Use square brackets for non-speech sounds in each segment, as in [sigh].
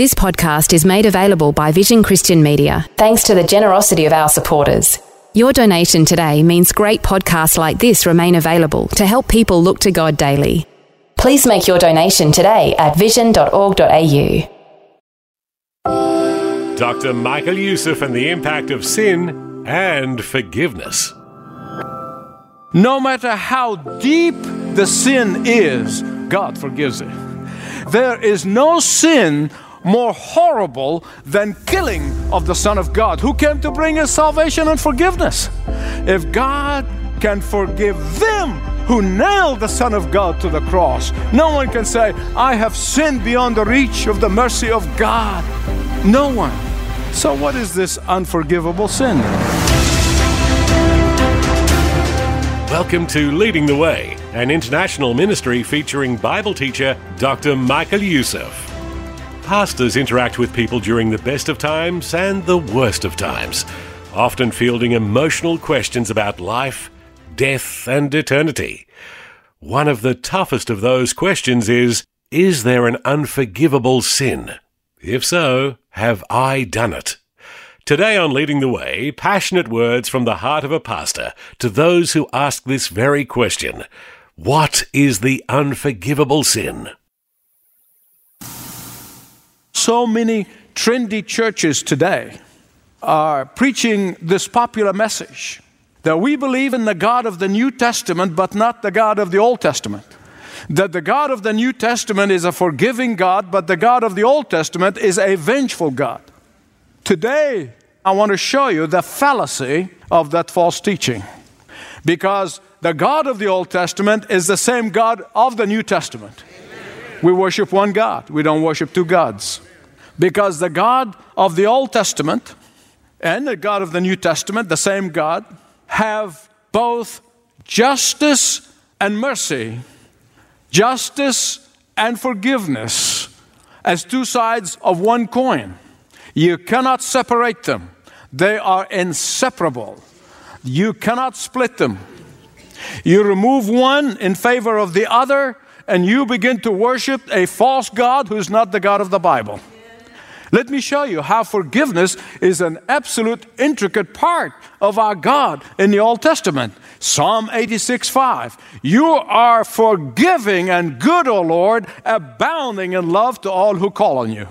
This podcast is made available by Vision Christian Media, thanks to the generosity of our supporters. Your donation today means great podcasts like this remain available to help people look to God daily. Please make your donation today at vision.org.au. Dr. Michael Youssef and the impact of sin and forgiveness. No matter how deep the sin is, God forgives it. There is no sin more horrible than killing of the Son of God, who came to bring us salvation and forgiveness. If God can forgive them who nailed the Son of God to the cross, no one can say, I have sinned beyond the reach of the mercy of God. No one. So, what is this unforgivable sin? Welcome to Leading the Way, an international ministry featuring Bible teacher Dr. Michael Youssef. Pastors interact with people during the best of times and the worst of times, often fielding emotional questions about life, death, and eternity. One of the toughest of those questions is Is there an unforgivable sin? If so, have I done it? Today on Leading the Way, passionate words from the heart of a pastor to those who ask this very question What is the unforgivable sin? So many trendy churches today are preaching this popular message that we believe in the God of the New Testament, but not the God of the Old Testament. That the God of the New Testament is a forgiving God, but the God of the Old Testament is a vengeful God. Today, I want to show you the fallacy of that false teaching. Because the God of the Old Testament is the same God of the New Testament. We worship one God, we don't worship two gods. Because the God of the Old Testament and the God of the New Testament, the same God, have both justice and mercy, justice and forgiveness as two sides of one coin. You cannot separate them, they are inseparable. You cannot split them. You remove one in favor of the other, and you begin to worship a false God who's not the God of the Bible. Let me show you how forgiveness is an absolute intricate part of our God in the Old Testament. Psalm 86 5. You are forgiving and good, O Lord, abounding in love to all who call on you.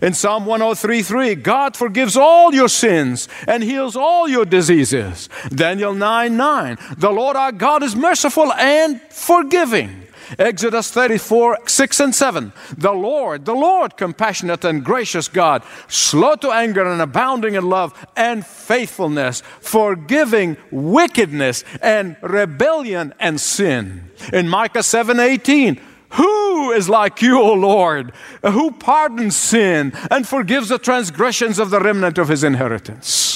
In Psalm 103 3, God forgives all your sins and heals all your diseases. Daniel 9 9, the Lord our God is merciful and forgiving. Exodus 34, 6 and 7. The Lord, the Lord, compassionate and gracious God, slow to anger and abounding in love and faithfulness, forgiving wickedness and rebellion and sin. In Micah 7, 18, who is like you, O Lord, who pardons sin and forgives the transgressions of the remnant of his inheritance?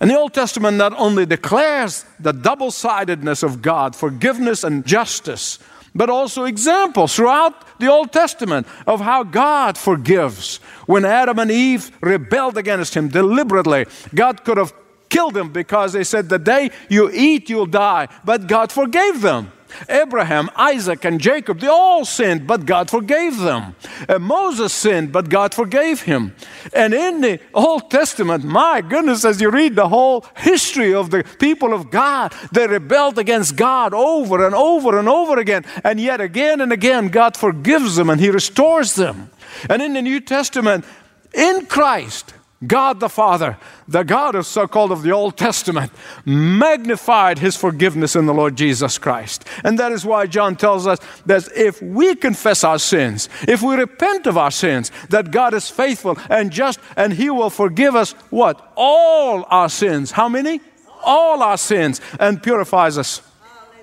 And the Old Testament not only declares the double sidedness of God, forgiveness and justice, but also examples throughout the Old Testament of how God forgives. When Adam and Eve rebelled against Him deliberately, God could have killed them because they said, The day you eat, you'll die. But God forgave them. Abraham, Isaac, and Jacob, they all sinned, but God forgave them. And Moses sinned, but God forgave him. And in the Old Testament, my goodness, as you read the whole history of the people of God, they rebelled against God over and over and over again. And yet, again and again, God forgives them and He restores them. And in the New Testament, in Christ, God the Father, the God of so called of the Old Testament, magnified his forgiveness in the Lord Jesus Christ. And that is why John tells us that if we confess our sins, if we repent of our sins, that God is faithful and just and he will forgive us what? All our sins. How many? All our sins and purifies us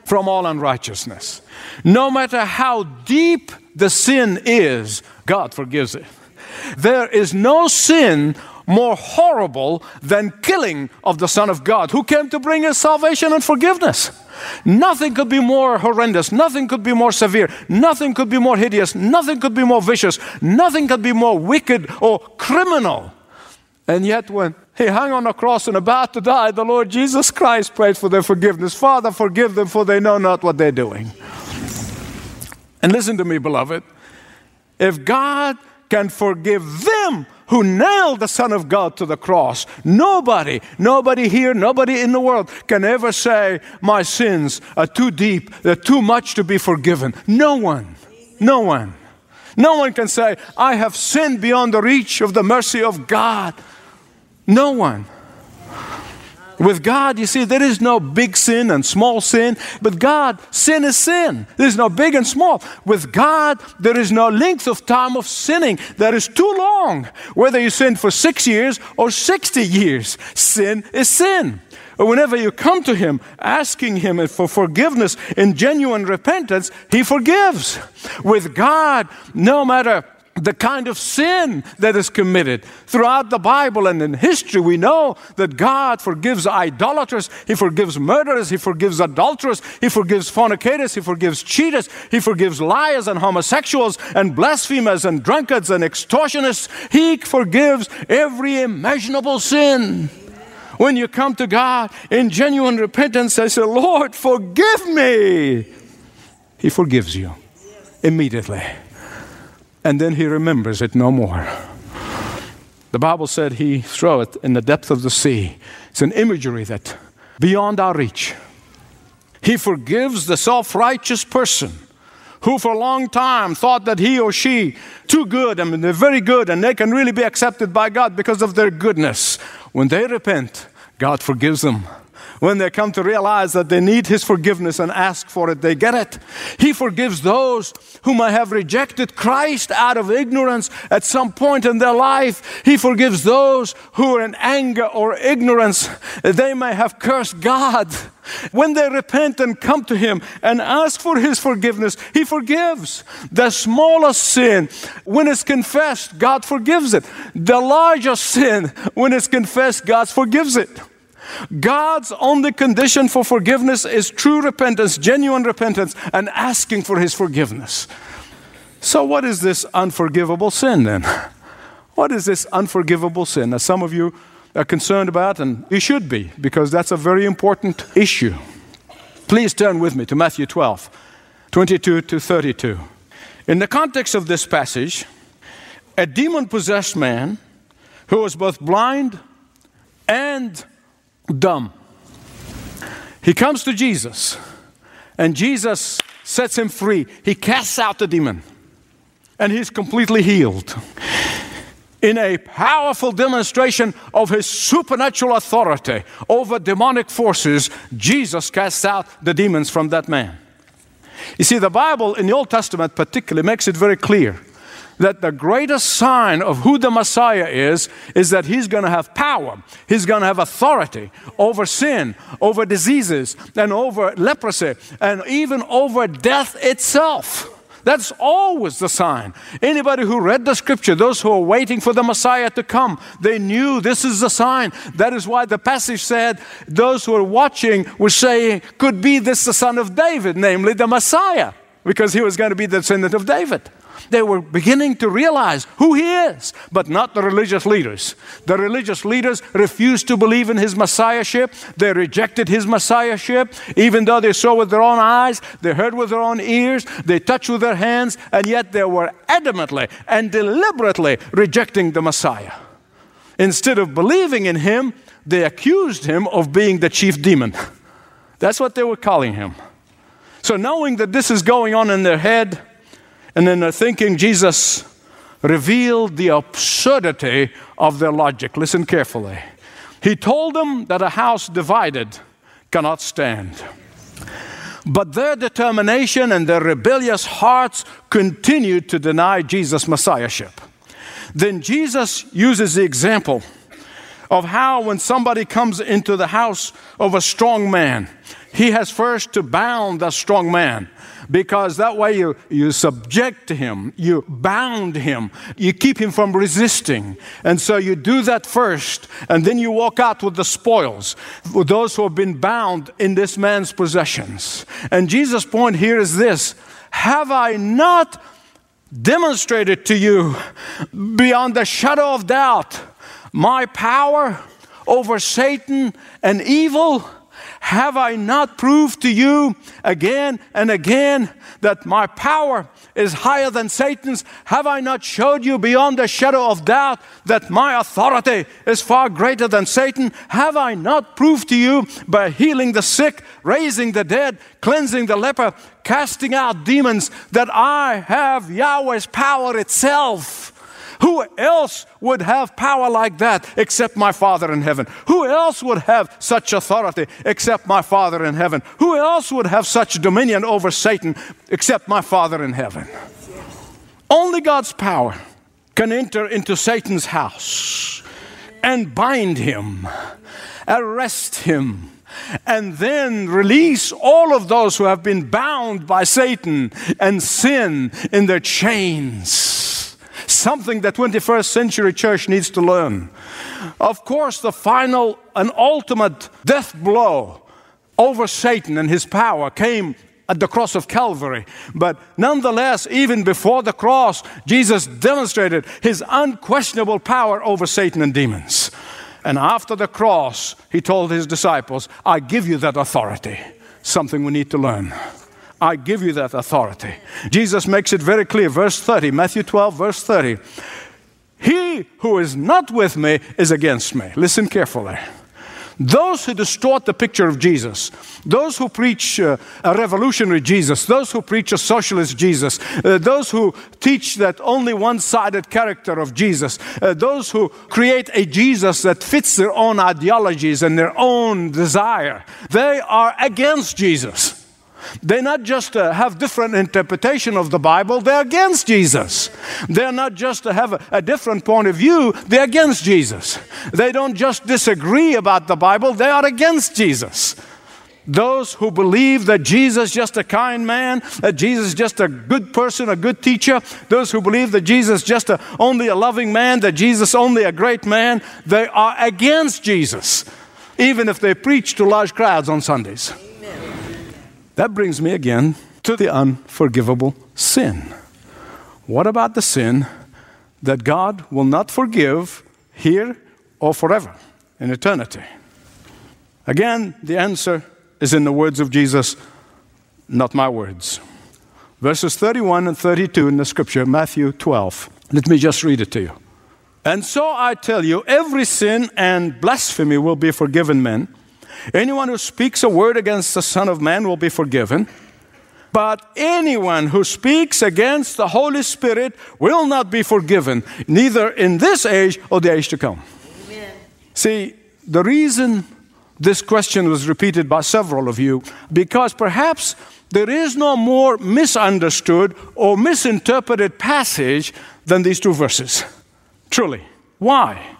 from all unrighteousness. No matter how deep the sin is, God forgives it. There is no sin more horrible than killing of the Son of God, who came to bring us salvation and forgiveness. Nothing could be more horrendous, nothing could be more severe, nothing could be more hideous, nothing could be more vicious, nothing could be more wicked or criminal. And yet, when he hung on the cross and about to die, the Lord Jesus Christ prayed for their forgiveness. Father, forgive them, for they know not what they're doing. And listen to me, beloved. If God can forgive them who nailed the Son of God to the cross. Nobody, nobody here, nobody in the world can ever say, My sins are too deep, they're too much to be forgiven. No one, no one. No one can say, I have sinned beyond the reach of the mercy of God. No one. With God, you see, there is no big sin and small sin. But God, sin is sin. There's no big and small. With God, there is no length of time of sinning that is too long. Whether you sin for six years or 60 years, sin is sin. Whenever you come to Him asking Him for forgiveness in genuine repentance, He forgives. With God, no matter the kind of sin that is committed. Throughout the Bible and in history, we know that God forgives idolaters, He forgives murderers, He forgives adulterers, He forgives fornicators, He forgives cheaters, He forgives liars and homosexuals and blasphemers and drunkards and extortionists. He forgives every imaginable sin. When you come to God in genuine repentance, I say, Lord, forgive me. He forgives you immediately and then he remembers it no more. The Bible said he threw it in the depth of the sea. It's an imagery that beyond our reach. He forgives the self-righteous person who for a long time thought that he or she too good I mean they're very good and they can really be accepted by God because of their goodness. When they repent, God forgives them when they come to realize that they need His forgiveness and ask for it, they get it. He forgives those whom I have rejected Christ out of ignorance at some point in their life. He forgives those who are in anger or ignorance. They may have cursed God. When they repent and come to Him and ask for His forgiveness, He forgives. The smallest sin, when it's confessed, God forgives it. The largest sin, when it's confessed, God forgives it. God's only condition for forgiveness is true repentance, genuine repentance, and asking for His forgiveness. So, what is this unforgivable sin then? What is this unforgivable sin? that some of you are concerned about, and you should be, because that's a very important issue. Please turn with me to Matthew 12, 22 to 32. In the context of this passage, a demon possessed man who was both blind and dumb. He comes to Jesus, and Jesus sets him free. He casts out the demon, and he's completely healed. In a powerful demonstration of his supernatural authority over demonic forces, Jesus casts out the demons from that man. You see, the Bible in the Old Testament, particularly, makes it very clear that the greatest sign of who the Messiah is is that he's going to have power, he's going to have authority over sin, over diseases, and over leprosy, and even over death itself. That's always the sign. Anybody who read the scripture, those who are waiting for the Messiah to come, they knew this is the sign. That is why the passage said those who are watching were saying, Could be this the son of David, namely the Messiah, because he was going to be the descendant of David. They were beginning to realize who he is, but not the religious leaders. The religious leaders refused to believe in his messiahship. They rejected his messiahship, even though they saw with their own eyes, they heard with their own ears, they touched with their hands, and yet they were adamantly and deliberately rejecting the Messiah. Instead of believing in him, they accused him of being the chief demon. That's what they were calling him. So, knowing that this is going on in their head, and in their thinking, Jesus revealed the absurdity of their logic. Listen carefully. He told them that a house divided cannot stand. But their determination and their rebellious hearts continued to deny Jesus' messiahship. Then Jesus uses the example of how when somebody comes into the house of a strong man, he has first to bound that strong man because that way you, you subject him, you bound him, you keep him from resisting. And so you do that first, and then you walk out with the spoils, with those who have been bound in this man's possessions. And Jesus' point here is this Have I not demonstrated to you beyond the shadow of doubt my power over Satan and evil? Have I not proved to you again and again that my power is higher than Satan's? Have I not showed you beyond a shadow of doubt that my authority is far greater than Satan? Have I not proved to you by healing the sick, raising the dead, cleansing the leper, casting out demons that I have Yahweh's power itself? Who else would have power like that except my Father in heaven? Who else would have such authority except my Father in heaven? Who else would have such dominion over Satan except my Father in heaven? Only God's power can enter into Satan's house and bind him, arrest him, and then release all of those who have been bound by Satan and sin in their chains something the 21st century church needs to learn. Of course, the final and ultimate death blow over Satan and his power came at the cross of Calvary. But nonetheless, even before the cross, Jesus demonstrated his unquestionable power over Satan and demons. And after the cross, he told his disciples, I give you that authority. Something we need to learn. I give you that authority. Jesus makes it very clear. Verse 30, Matthew 12, verse 30. He who is not with me is against me. Listen carefully. Those who distort the picture of Jesus, those who preach uh, a revolutionary Jesus, those who preach a socialist Jesus, uh, those who teach that only one sided character of Jesus, uh, those who create a Jesus that fits their own ideologies and their own desire, they are against Jesus. They not just uh, have different interpretation of the Bible, they're against Jesus. They're not just to have a, a different point of view, they're against Jesus. They don't just disagree about the Bible, they are against Jesus. Those who believe that Jesus is just a kind man, that Jesus is just a good person, a good teacher, those who believe that Jesus is just a, only a loving man, that Jesus is only a great man, they are against Jesus, even if they preach to large crowds on Sundays. That brings me again to the unforgivable sin. What about the sin that God will not forgive here or forever in eternity? Again, the answer is in the words of Jesus, not my words. Verses 31 and 32 in the scripture, Matthew 12. Let me just read it to you. And so I tell you, every sin and blasphemy will be forgiven men Anyone who speaks a word against the Son of Man will be forgiven. But anyone who speaks against the Holy Spirit will not be forgiven, neither in this age or the age to come. Amen. See, the reason this question was repeated by several of you, because perhaps there is no more misunderstood or misinterpreted passage than these two verses. Truly. Why?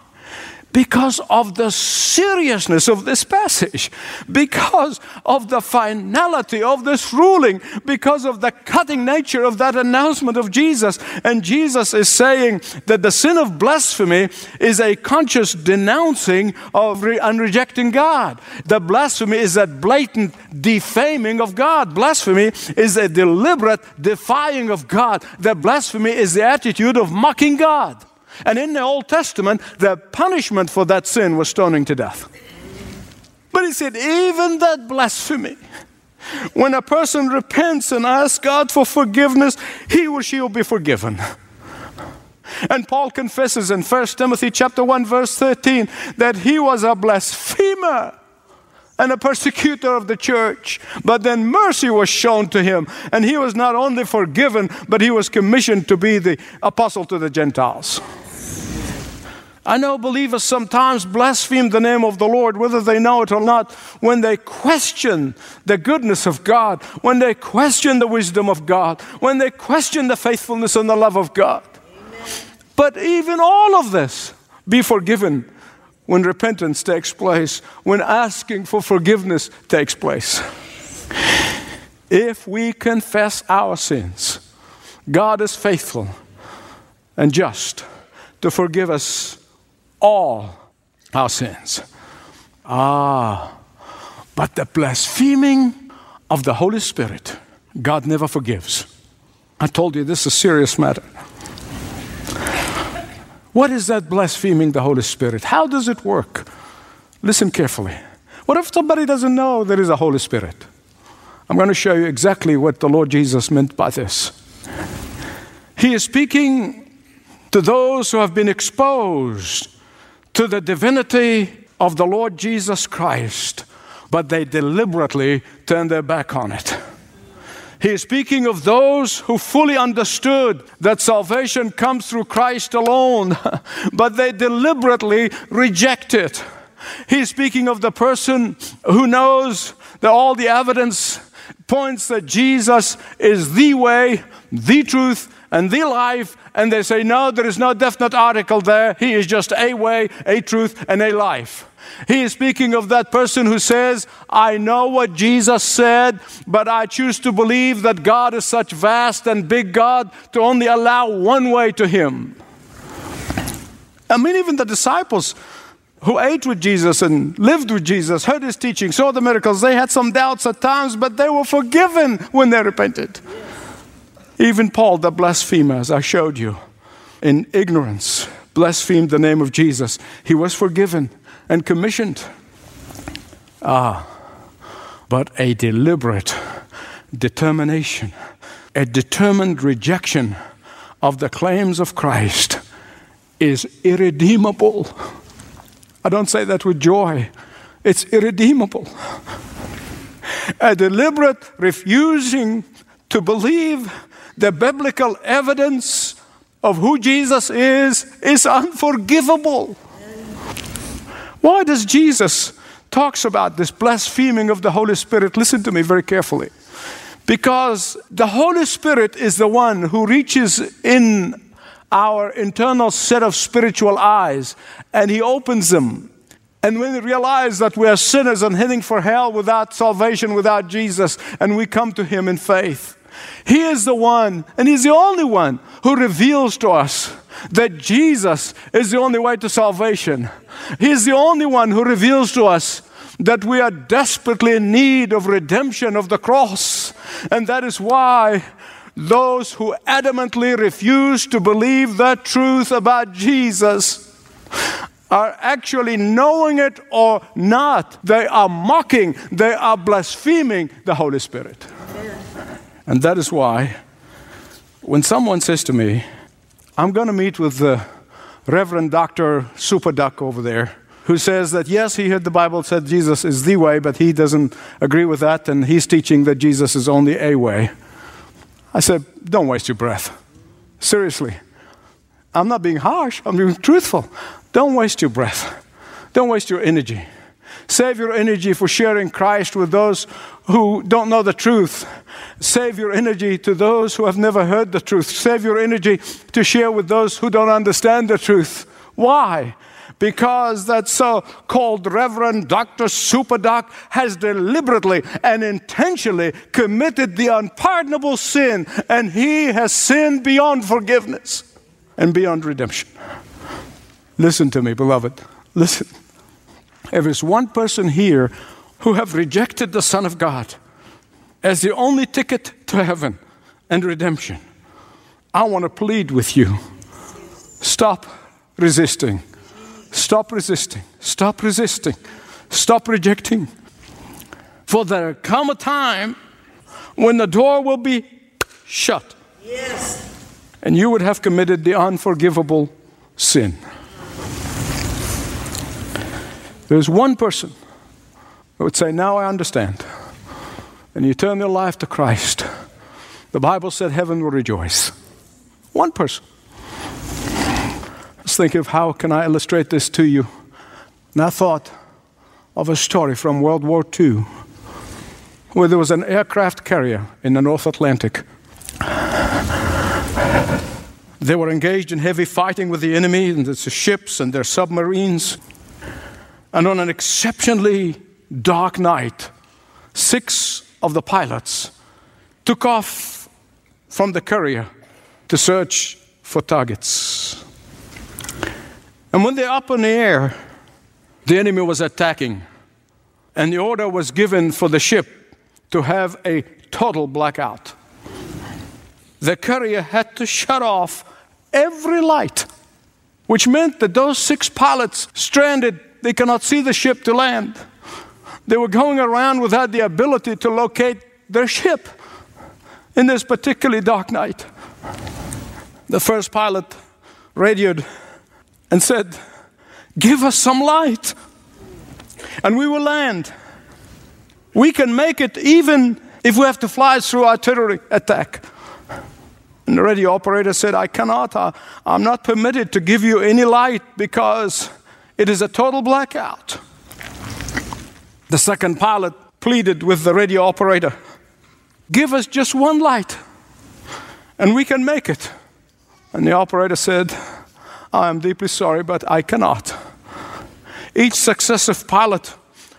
Because of the seriousness of this passage, because of the finality of this ruling, because of the cutting nature of that announcement of Jesus. And Jesus is saying that the sin of blasphemy is a conscious denouncing of re- and rejecting God. The blasphemy is a blatant defaming of God. Blasphemy is a deliberate defying of God. The blasphemy is the attitude of mocking God. And in the Old Testament, the punishment for that sin was stoning to death. But he said, even that blasphemy, when a person repents and asks God for forgiveness, he or she will be forgiven. And Paul confesses in 1 Timothy chapter 1 verse 13 that he was a blasphemer and a persecutor of the church. But then mercy was shown to him, and he was not only forgiven, but he was commissioned to be the apostle to the Gentiles. I know believers sometimes blaspheme the name of the Lord, whether they know it or not, when they question the goodness of God, when they question the wisdom of God, when they question the faithfulness and the love of God. Amen. But even all of this be forgiven when repentance takes place, when asking for forgiveness takes place. If we confess our sins, God is faithful and just to forgive us all our sins. Ah, but the blaspheming of the Holy Spirit, God never forgives. I told you this is a serious matter. What is that blaspheming the Holy Spirit? How does it work? Listen carefully. What if somebody doesn't know there is a Holy Spirit? I'm going to show you exactly what the Lord Jesus meant by this. He is speaking to those who have been exposed to the divinity of the Lord Jesus Christ, but they deliberately turn their back on it. He is speaking of those who fully understood that salvation comes through Christ alone, [laughs] but they deliberately reject it. He is speaking of the person who knows that all the evidence points that Jesus is the way, the truth, and the life, and they say, no, there is no definite article there. He is just a way, a truth, and a life. He is speaking of that person who says, I know what Jesus said, but I choose to believe that God is such vast and big God to only allow one way to Him. I mean, even the disciples who ate with Jesus and lived with Jesus, heard His teaching, saw the miracles, they had some doubts at times, but they were forgiven when they repented. Even Paul, the blasphemer, as I showed you, in ignorance, blasphemed the name of Jesus. He was forgiven and commissioned. Ah, but a deliberate determination, a determined rejection of the claims of Christ is irredeemable. I don't say that with joy, it's irredeemable. A deliberate refusing to believe the biblical evidence of who Jesus is is unforgivable. Why does Jesus talks about this blaspheming of the Holy Spirit? Listen to me very carefully. Because the Holy Spirit is the one who reaches in our internal set of spiritual eyes and he opens them. And when we realize that we are sinners and heading for hell without salvation, without Jesus, and we come to him in faith, he is the one, and He's the only one who reveals to us that Jesus is the only way to salvation. He's the only one who reveals to us that we are desperately in need of redemption of the cross. And that is why those who adamantly refuse to believe the truth about Jesus are actually knowing it or not. They are mocking, they are blaspheming the Holy Spirit. And that is why when someone says to me, I'm going to meet with the Reverend Dr. Super Duck over there, who says that yes, he heard the Bible said Jesus is the way, but he doesn't agree with that, and he's teaching that Jesus is only a way. I said, Don't waste your breath. Seriously. I'm not being harsh, I'm being truthful. Don't waste your breath. Don't waste your energy. Save your energy for sharing Christ with those who don't know the truth. Save your energy to those who have never heard the truth. Save your energy to share with those who don't understand the truth. Why? Because that so called Reverend Dr. Superdoc has deliberately and intentionally committed the unpardonable sin, and he has sinned beyond forgiveness and beyond redemption. Listen to me, beloved. Listen. There is one person here who have rejected the Son of God as the only ticket to heaven and redemption. I want to plead with you. Stop resisting. Stop resisting. Stop resisting. Stop rejecting. For there come a time when the door will be shut. Yes. And you would have committed the unforgivable sin. There's one person who would say, Now I understand. And you turn your life to Christ. The Bible said heaven will rejoice. One person. Let's think of how can I illustrate this to you. And I thought of a story from World War II where there was an aircraft carrier in the North Atlantic. They were engaged in heavy fighting with the enemy and the ships and their submarines. And on an exceptionally dark night, six of the pilots took off from the Courier to search for targets. And when they're up in the air, the enemy was attacking, and the order was given for the ship to have a total blackout. The Courier had to shut off every light, which meant that those six pilots stranded, they cannot see the ship to land. They were going around without the ability to locate their ship in this particularly dark night. The first pilot radioed and said, Give us some light, and we will land. We can make it even if we have to fly through artillery attack. And the radio operator said, I cannot, I, I'm not permitted to give you any light because it is a total blackout. The second pilot pleaded with the radio operator, Give us just one light and we can make it. And the operator said, I am deeply sorry, but I cannot. Each successive pilot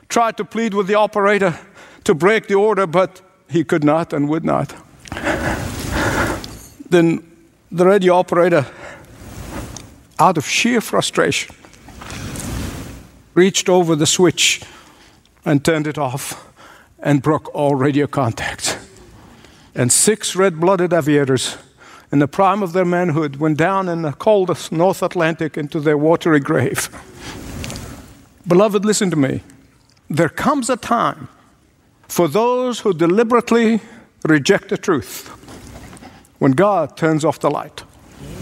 tried to plead with the operator to break the order, but he could not and would not. Then the radio operator, out of sheer frustration, reached over the switch and turned it off and broke all radio contact. And six red blooded aviators in the prime of their manhood went down in the coldest North Atlantic into their watery grave. Beloved, listen to me. There comes a time for those who deliberately reject the truth when God turns off the light.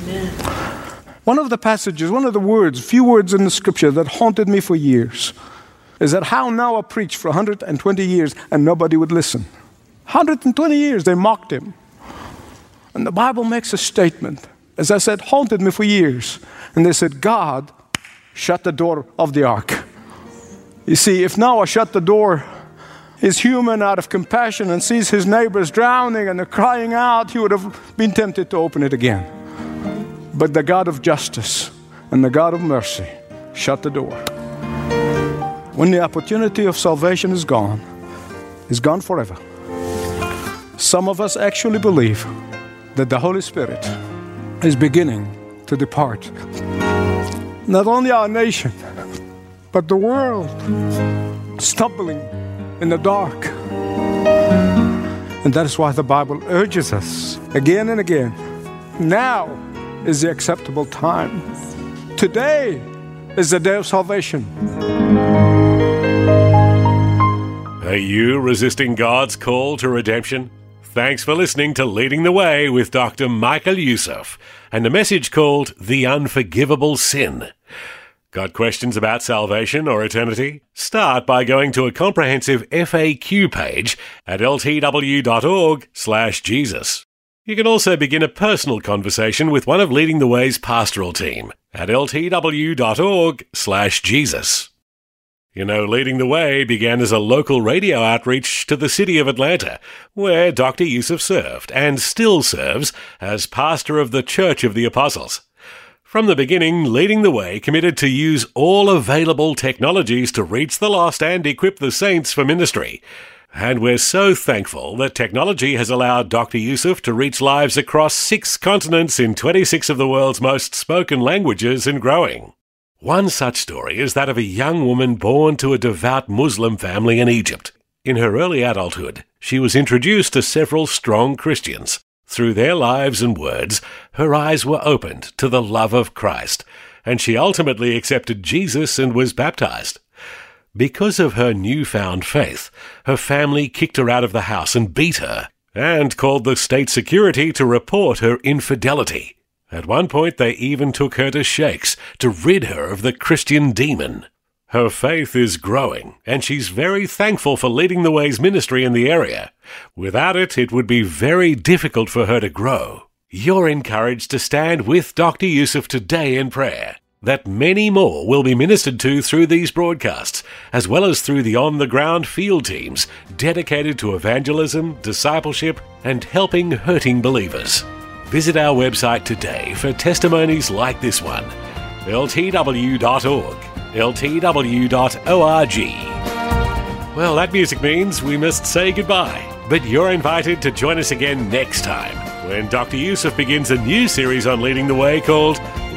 Amen. One of the passages, one of the words, few words in the scripture that haunted me for years is that how now I preached for 120 years and nobody would listen. 120 years they mocked him. And the Bible makes a statement, as I said, haunted me for years. And they said, God shut the door of the ark. You see, if Noah shut the door, is human out of compassion and sees his neighbors drowning and they're crying out, he would have been tempted to open it again. But the God of justice and the God of mercy shut the door. When the opportunity of salvation is gone, is gone forever. Some of us actually believe that the Holy Spirit is beginning to depart. Not only our nation, but the world stumbling in the dark. And that is why the Bible urges us again and again now is the acceptable time. Today is the day of salvation. Are you resisting God's call to redemption? Thanks for listening to Leading the Way with Dr. Michael Youssef and the message called The Unforgivable Sin. Got questions about salvation or eternity? Start by going to a comprehensive FAQ page at ltw.org/jesus. You can also begin a personal conversation with one of Leading the Way's pastoral team at ltw.org/jesus. You know, Leading the Way began as a local radio outreach to the city of Atlanta, where Dr. Youssef served and still serves as pastor of the Church of the Apostles. From the beginning, Leading the Way committed to use all available technologies to reach the lost and equip the saints for ministry. And we're so thankful that technology has allowed Dr. Youssef to reach lives across six continents in 26 of the world's most spoken languages and growing. One such story is that of a young woman born to a devout Muslim family in Egypt. In her early adulthood, she was introduced to several strong Christians. Through their lives and words, her eyes were opened to the love of Christ, and she ultimately accepted Jesus and was baptized. Because of her newfound faith, her family kicked her out of the house and beat her, and called the state security to report her infidelity. At one point, they even took her to sheikhs to rid her of the Christian demon. Her faith is growing, and she's very thankful for leading the way's ministry in the area. Without it, it would be very difficult for her to grow. You're encouraged to stand with Dr. Youssef today in prayer, that many more will be ministered to through these broadcasts, as well as through the on the ground field teams dedicated to evangelism, discipleship, and helping hurting believers. Visit our website today for testimonies like this one, ltw.org. Ltw.org. Well, that music means we must say goodbye, but you're invited to join us again next time when Dr. Youssef begins a new series on leading the way called